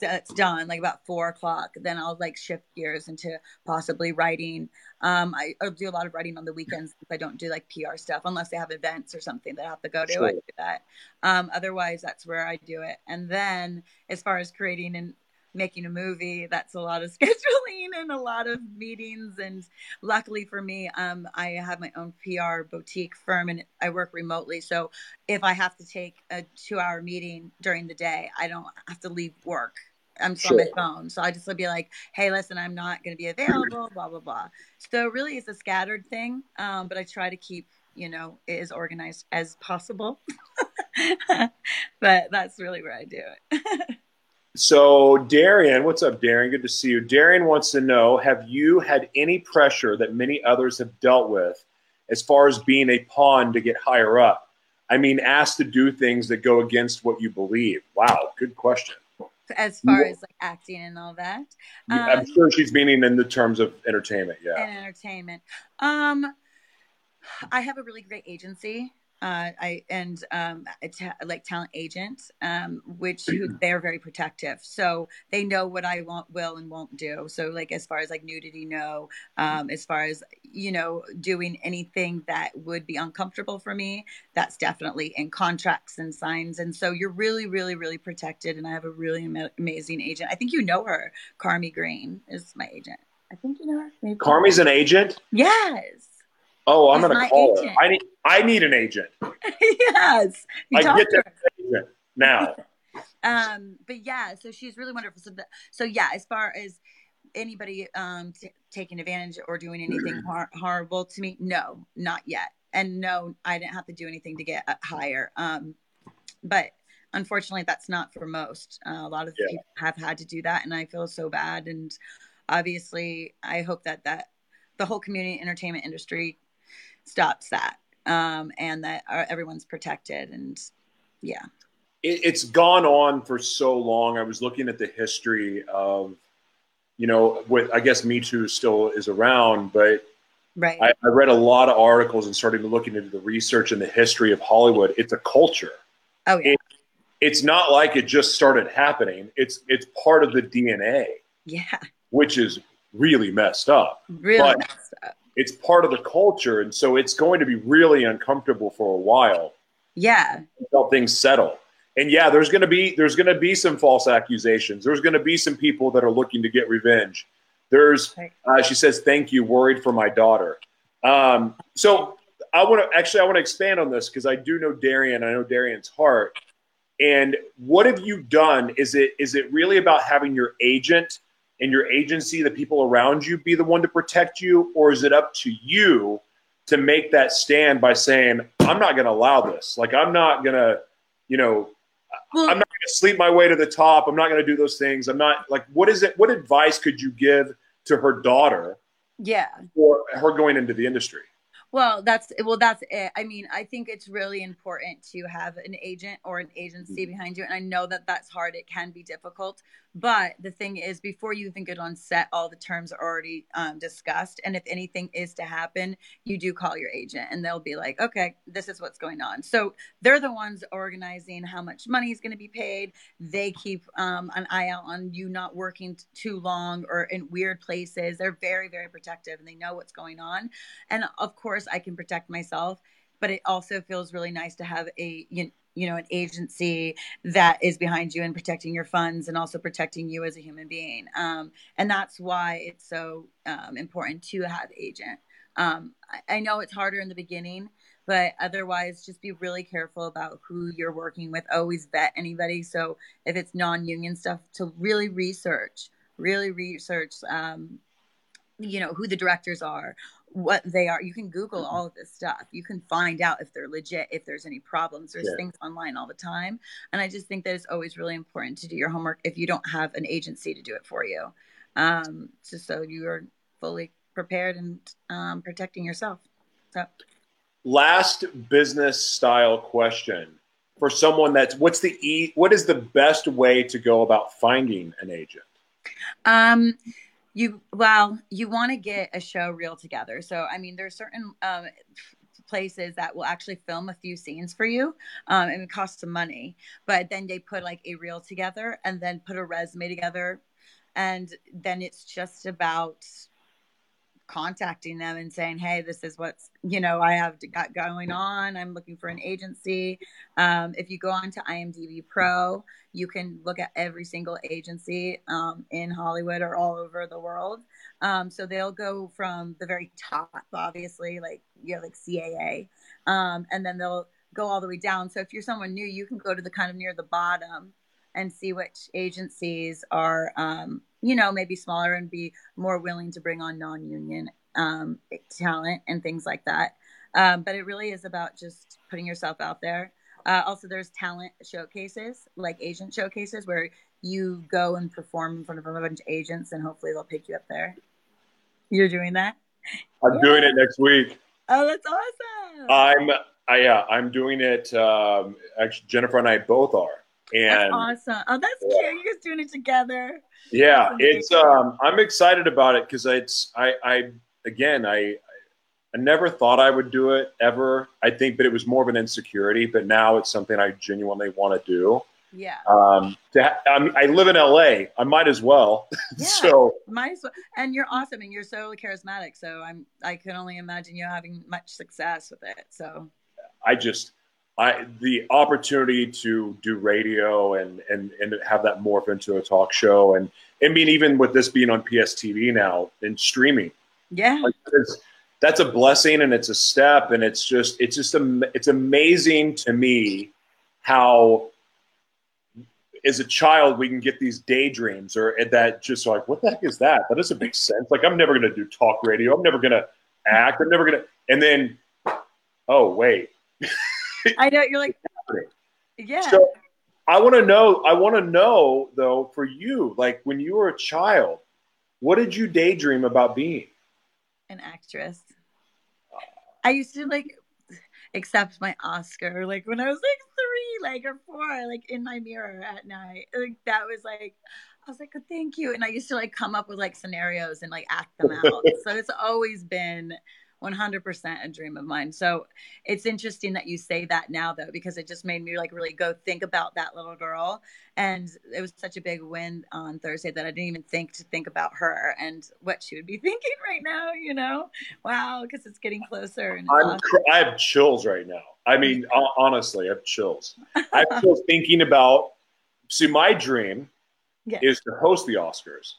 that's done like about four o'clock then i'll like shift gears into possibly writing. Um I, I do a lot of writing on the weekends If i don't do like pr stuff unless they have events or something that i have to go to sure. i do that. Um otherwise that's where i do it. And then as far as creating and making a movie that's a lot of (laughs) scheduling and a lot of meetings. And luckily for me um, i have my own pr boutique firm and i work remotely. So if i have to take a two hour meeting during the day i don't have to leave work. I'm sure. on my phone. So i just would be like hey listen i'm not going to be available blah blah blah. So really it's a scattered thing um, but i try to keep you know it as organized as possible. (laughs) But that's really where i do it (laughs) So, Darian, what's up, Darian? Good to see you. Darian wants to know Have you had any pressure that many others have dealt with as far as being a pawn to get higher up? I mean, asked to do things that go against what you believe. Wow, good question. As far as like acting and all that, um, I'm sure she's meaning in the terms of entertainment. Yeah, and entertainment. Um, I have a really great agency uh, I and um, ta- like talent agent, um, which who, they're very protective. So they know what I want, will, and won't do. So like as far as like nudity, no. Um, as far as you know, doing anything that would be uncomfortable for me, that's definitely in contracts and signs. And so you're really, really, really protected. And I have a really am- amazing agent. I think you know her. Carmi Green is my agent. I think you know her. Maybe. Carmi's an agent. Yes. Oh, I'm gonna call agent. her. I need I need an agent. (laughs) yes. I get to that agent now. (laughs) um but yeah so she's really wonderful so that so yeah as far as anybody um t- taking advantage or doing anything (clears throat) har- horrible to me no not yet and no i didn't have to do anything to get uh, higher um but unfortunately that's not for most uh, a lot of Yeah. people have had to do that and i feel so bad and obviously i hope that that the whole community entertainment industry stops that um and that everyone's protected and yeah it, it's gone on for so long. I was looking at the history of, you know, what I guess Me Too still is around, but right I, I read a lot of articles and started looking into the research and the history of Hollywood. It's a culture. oh yeah It's not like it just started happening. It's it's part of the DNA, yeah which is really messed up. really But- messed up. It's part of the culture, and so it's going to be really uncomfortable for a while. yeah until things settle. And yeah, there's going to be there's going to be some false accusations. There's going to be some people that are looking to get revenge. There's uh, she says thank you, worried for my daughter. Um, so I want to actually I want to expand on this because I do know Darian. I know Darian's heart. And what have you done? Is it is it really about having your agent and your agency, the people around you, be the one to protect you, or is it up to you to make that stand by saying, "I'm not going to allow this. Like I'm not going to, you know, well I'm not going to sleep my way to the top. I'm not going to do those things. I'm not like, what is it? What advice could you give to her daughter yeah for her going into the industry? well that's well that's it i mean i think it's really important to have an agent or an agency mm-hmm. behind you and i know that that's hard it can be difficult but the thing is before you even get on set all the terms are already um, discussed. And if anything is to happen you do call your agent and they'll be like okay this is what's going on. So they're the ones organizing how much money is going to be paid. They keep um, an eye out on you not working t- too long or in weird places. They're very very protective and they know what's going on. And of course i can protect myself but it also feels really nice to have a you, you know an agency that is behind you and protecting your funds and also protecting you as a human being. Um, and that's why it's so um, important to have agent. Um, I, I know it's harder in the beginning but otherwise just be really careful about who you're working with. Always vet anybody. So if it's non-union stuff to really research really research um, you know who the directors are what they are you can google all of this stuff. You can find out if they're legit if there's any problems. There's Yeah. things online all the time and i just think that it's always really important to do your homework if you don't have an agency to do it for you. Um just so you are fully prepared and um, protecting yourself. So. Last business style question for someone that's what's the e what is the best way to go about finding an agent? Um, you well, you want to get a show reel together. So I mean, there's certain um, places that will actually film a few scenes for you, um, and it costs some money. But then they put like a reel together, and then put a resume together, and then it's just about contacting them and saying hey this is what's you know i have got going on. I'm looking for an agency. Um, if you go on to imdb pro you can look at every single agency um, in hollywood or all over the world. Um, so they'll go from the very top obviously like you know like caa um, and then they'll go all the way down. So if you're someone new you can go to the kind of near the bottom and see which agencies are um, you know maybe smaller and be more willing to bring on non-union um, talent and things like that. Um, but it really is about just putting yourself out there. Uh, also there's talent showcases like agent showcases where you go and perform in front of a bunch of agents and hopefully they'll pick you up there. You're doing that? I'm doing it next week. oh that's awesome. I'm I, yeah, I'm doing it. Um, actually, Jennifer and I both are, that's awesome oh that's Yeah. cute you guys doing it together yeah, it's um, I'm excited about it because it's I I again I I never thought I would do it ever. I think, but it was more of an insecurity. But now it's something I genuinely want to do. Yeah. Um, to ha- I, mean, I live in LA. I might as well. (laughs) Yeah. so Might as well. And you're awesome and you're so charismatic. So I'm I can only imagine you having much success with it. So I just, I the opportunity to do radio and and and have that morph into a talk show and I mean even with this being on PSTV now and streaming, yeah. like that's a blessing and it's a step and it's just it's just it's amazing to me how as a child we can get these daydreams or that just like what the heck is that? That doesn't make sense. Like i'm never going to do talk radio. I'm never going to act. I'm never going to and then oh wait (laughs) I know you're like (laughs) Yeah. so i want to know i want to know though for you like when you were a child what did you daydream about being an actress. I used to like accept my Oscar like when I was like three, like or four, like in my mirror at night. Like that was like I was like, oh, thank you. And I used to like come up with like scenarios and like act them out. (laughs) so it's always been 100% a dream of mine. So it's interesting that you say that now though, because it just made me like really go think about that little girl. And it was such a big win on Thursday that I didn't even think to think about her and what she would be (laughs) thinking right now, you know? Wow, because it's getting closer. And I'm, awesome. cr- I have chills right now. I mm-hmm. mean, honestly, I have chills. I have (laughs) chills thinking about. See, my dream Yeah. is to host the Oscars.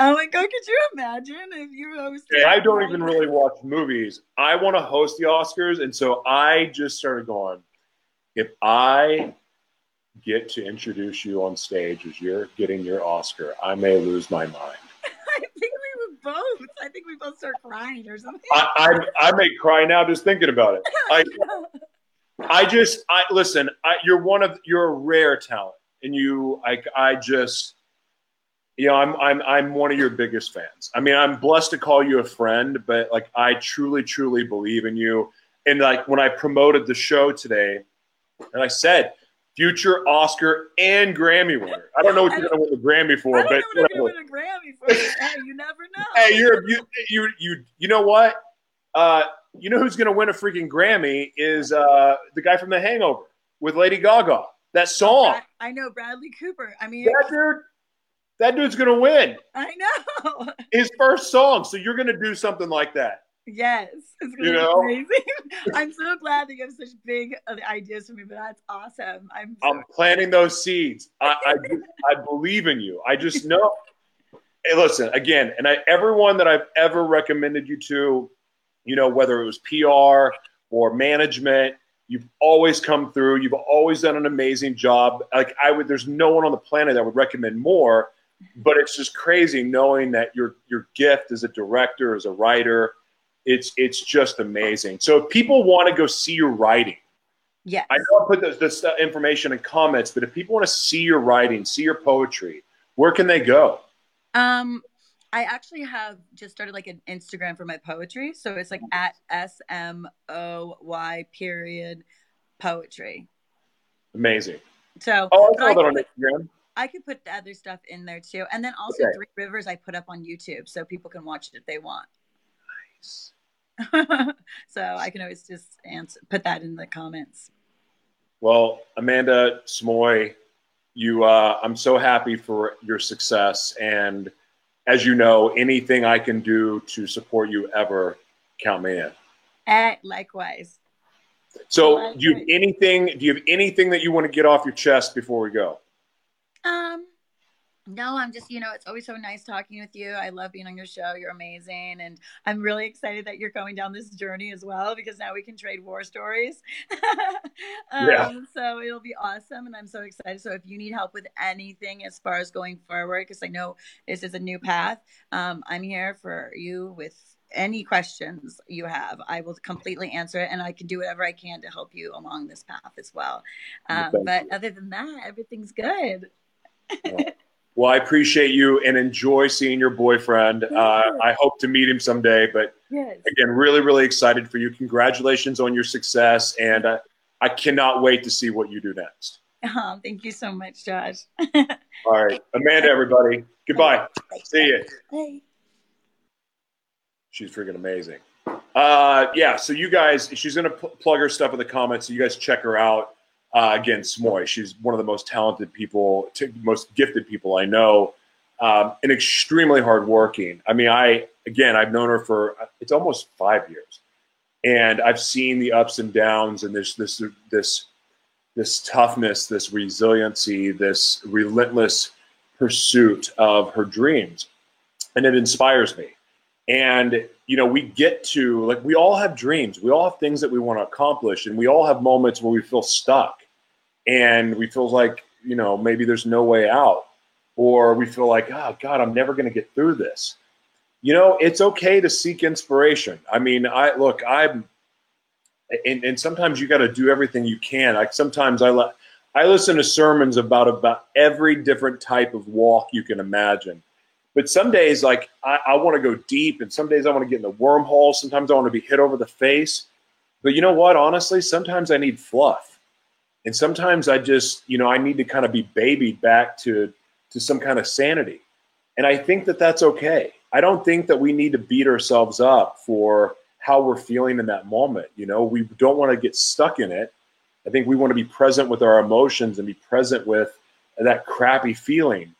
Oh like, oh, could you imagine if you hosted? And I don't even really watch movies. I want to host the Oscars, and so I just started going. If I get to introduce you on stage as you're getting your Oscar, I may lose my mind. (laughs) I think we would both. I think we both start crying or something. I, I, I may cry now just thinking about it. (laughs) I, I just, I listen. I, you're one of, you're a rare talent, and you, I, I just, you know, I'm, I'm, I'm one of your biggest fans. I mean, I'm blessed to call you a friend, but like, I truly, truly believe in you. And like, when I promoted the show today, and I said, future Oscar and Grammy winner. I don't know what you're going to win the Grammy for, but know what I'm whatever. doing a Grammy for. hey, you never know. hey, you're you you you you know what? Uh, you know who's gonna win a freaking Grammy is uh the guy from The Hangover with Lady Gaga. That song. I, know Bradley Cooper. I mean, That dude, that dude's gonna win I know. (laughs) his first song. So you're gonna do something like that. yes, it's gonna You be know? amazing. (laughs) I'm so glad that you have such big ideas for me, but that's awesome. I'm. So, I'm planting those seeds. I I, (laughs) I believe in you. I just know. Hey, listen again, and I, everyone that I've ever recommended you to, you know, whether it was PR or management, you've always come through. You've always done an amazing job. Like I would, there's no one on the planet that would recommend more. But it's just crazy knowing that your your gift as a director, as a writer, it's it's just amazing. So if people want to go see your writing. yeah, I know I put this, this information in comments, but if people want to see your writing, see your poetry, where can they go? Um, I actually have just started like an Instagram for my poetry, so it's like at S M O Y period poetry. Amazing. So Oh, I saw that on Instagram. I could put the other stuff in there too, and then also Okay. Three Rivers I put up on YouTube, so people can watch it if they want. Nice. (laughs) so I can always just answer, put that in the comments. Well, Amanda Smoy, you, uh, I'm so happy for your success, and as you know, anything I can do to support you ever, count me in. Eh, likewise. So, do you have anything? Do you have anything that you want to get off your chest before we go? Um, no, I'm just, you know, it's always so nice talking with you. I love being on your show. You're amazing. And I'm really excited that you're going down this journey as well because now we can trade war stories. (laughs) um, Yeah. So it'll be awesome. And I'm so excited. So if you need help with anything as far as going forward, because I know this is a new path, um, I'm here for you with any questions you have. I will completely answer it and I can do whatever I can to help you along this path as well. Um, but other than that, everything's good. Well, I appreciate you and enjoy seeing your boyfriend. Uh, I hope to meet him someday, but Yes. again, really, really excited for you. Congratulations on your success, and uh, I cannot wait to see what you do next. (laughs) Oh, thank you so much, Josh. (laughs) All right, Amanda, everybody, goodbye. See you. Bye. She's freaking amazing. Uh, yeah. So you guys, she's gonna pl- plug her stuff in the comments. So you guys check her out. Uh, again, Smoy. She's one of the most talented people, t- most gifted people I know, um, and extremely hardworking. I mean, I again, I've known her for it's almost five years, and I've seen the ups and downs, and this this this this toughness, this resiliency, this relentless pursuit of her dreams, and it inspires me. And you know, we get to like we all have dreams, we all have things that we want to accomplish, and we all have moments where we feel stuck, and we feel like you know maybe there's no way out, or we feel like oh God, I'm never going to get through this. You know, it's okay to seek inspiration. I mean, I look, I'm, and, and sometimes you got to do everything you can. Like sometimes I. I listen to sermons about about every different type of walk you can imagine but some days, like I, I want to go deep, and some days I want to get in the wormhole. Sometimes I want to be hit over the face. But you know what? Honestly, sometimes I need fluff, and sometimes I just, you know, I need to kind of be babied back to to some kind of sanity. And I think that that's okay. I don't think that we need to beat ourselves up for how we're feeling in that moment. You know, we don't want to get stuck in it. I think we want to be present with our emotions and be present with that crappy feeling.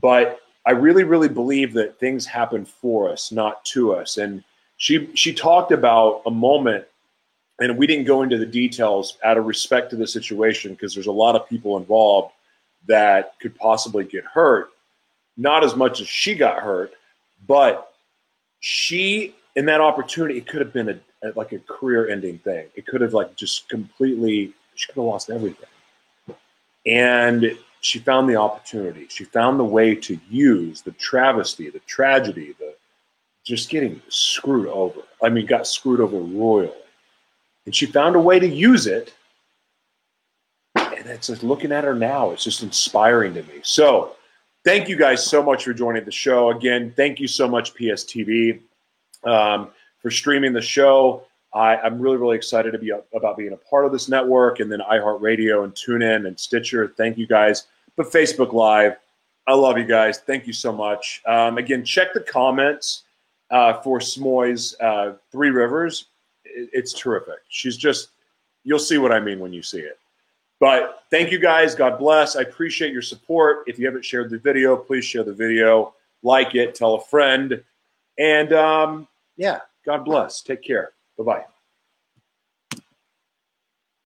But I really, really believe that things happen for us, not to us. And she she talked about a moment, and we didn't go into the details out of respect to the situation because there's a lot of people involved that could possibly get hurt. Not as much as she got hurt, but she in that opportunity, it could have been a, a like a career-ending thing. It could have like just completely. She could have lost everything. And she found the opportunity. She found the way to use the travesty, the tragedy, the just getting screwed over. I mean, got screwed over royally. And she found a way to use it. And it's just looking at her now, it's just inspiring to me. So, thank you guys so much for joining the show. Again, thank you so much, PSTV, um, for streaming the show. I, am really, really excited to be a, about being a part of this network and then iHeartRadio and TuneIn and Stitcher. Thank you guys. But Facebook Live, I love you guys. Thank you so much. Um, again, check the comments uh, for Smoy's uh, Three Rivers. It, it's terrific. She's just, you'll see what I mean when you see it. But thank you guys. God bless. I appreciate your support. If you haven't shared the video, please share the video, like it, tell a friend. And um, yeah, God bless. Take care. Bye bye.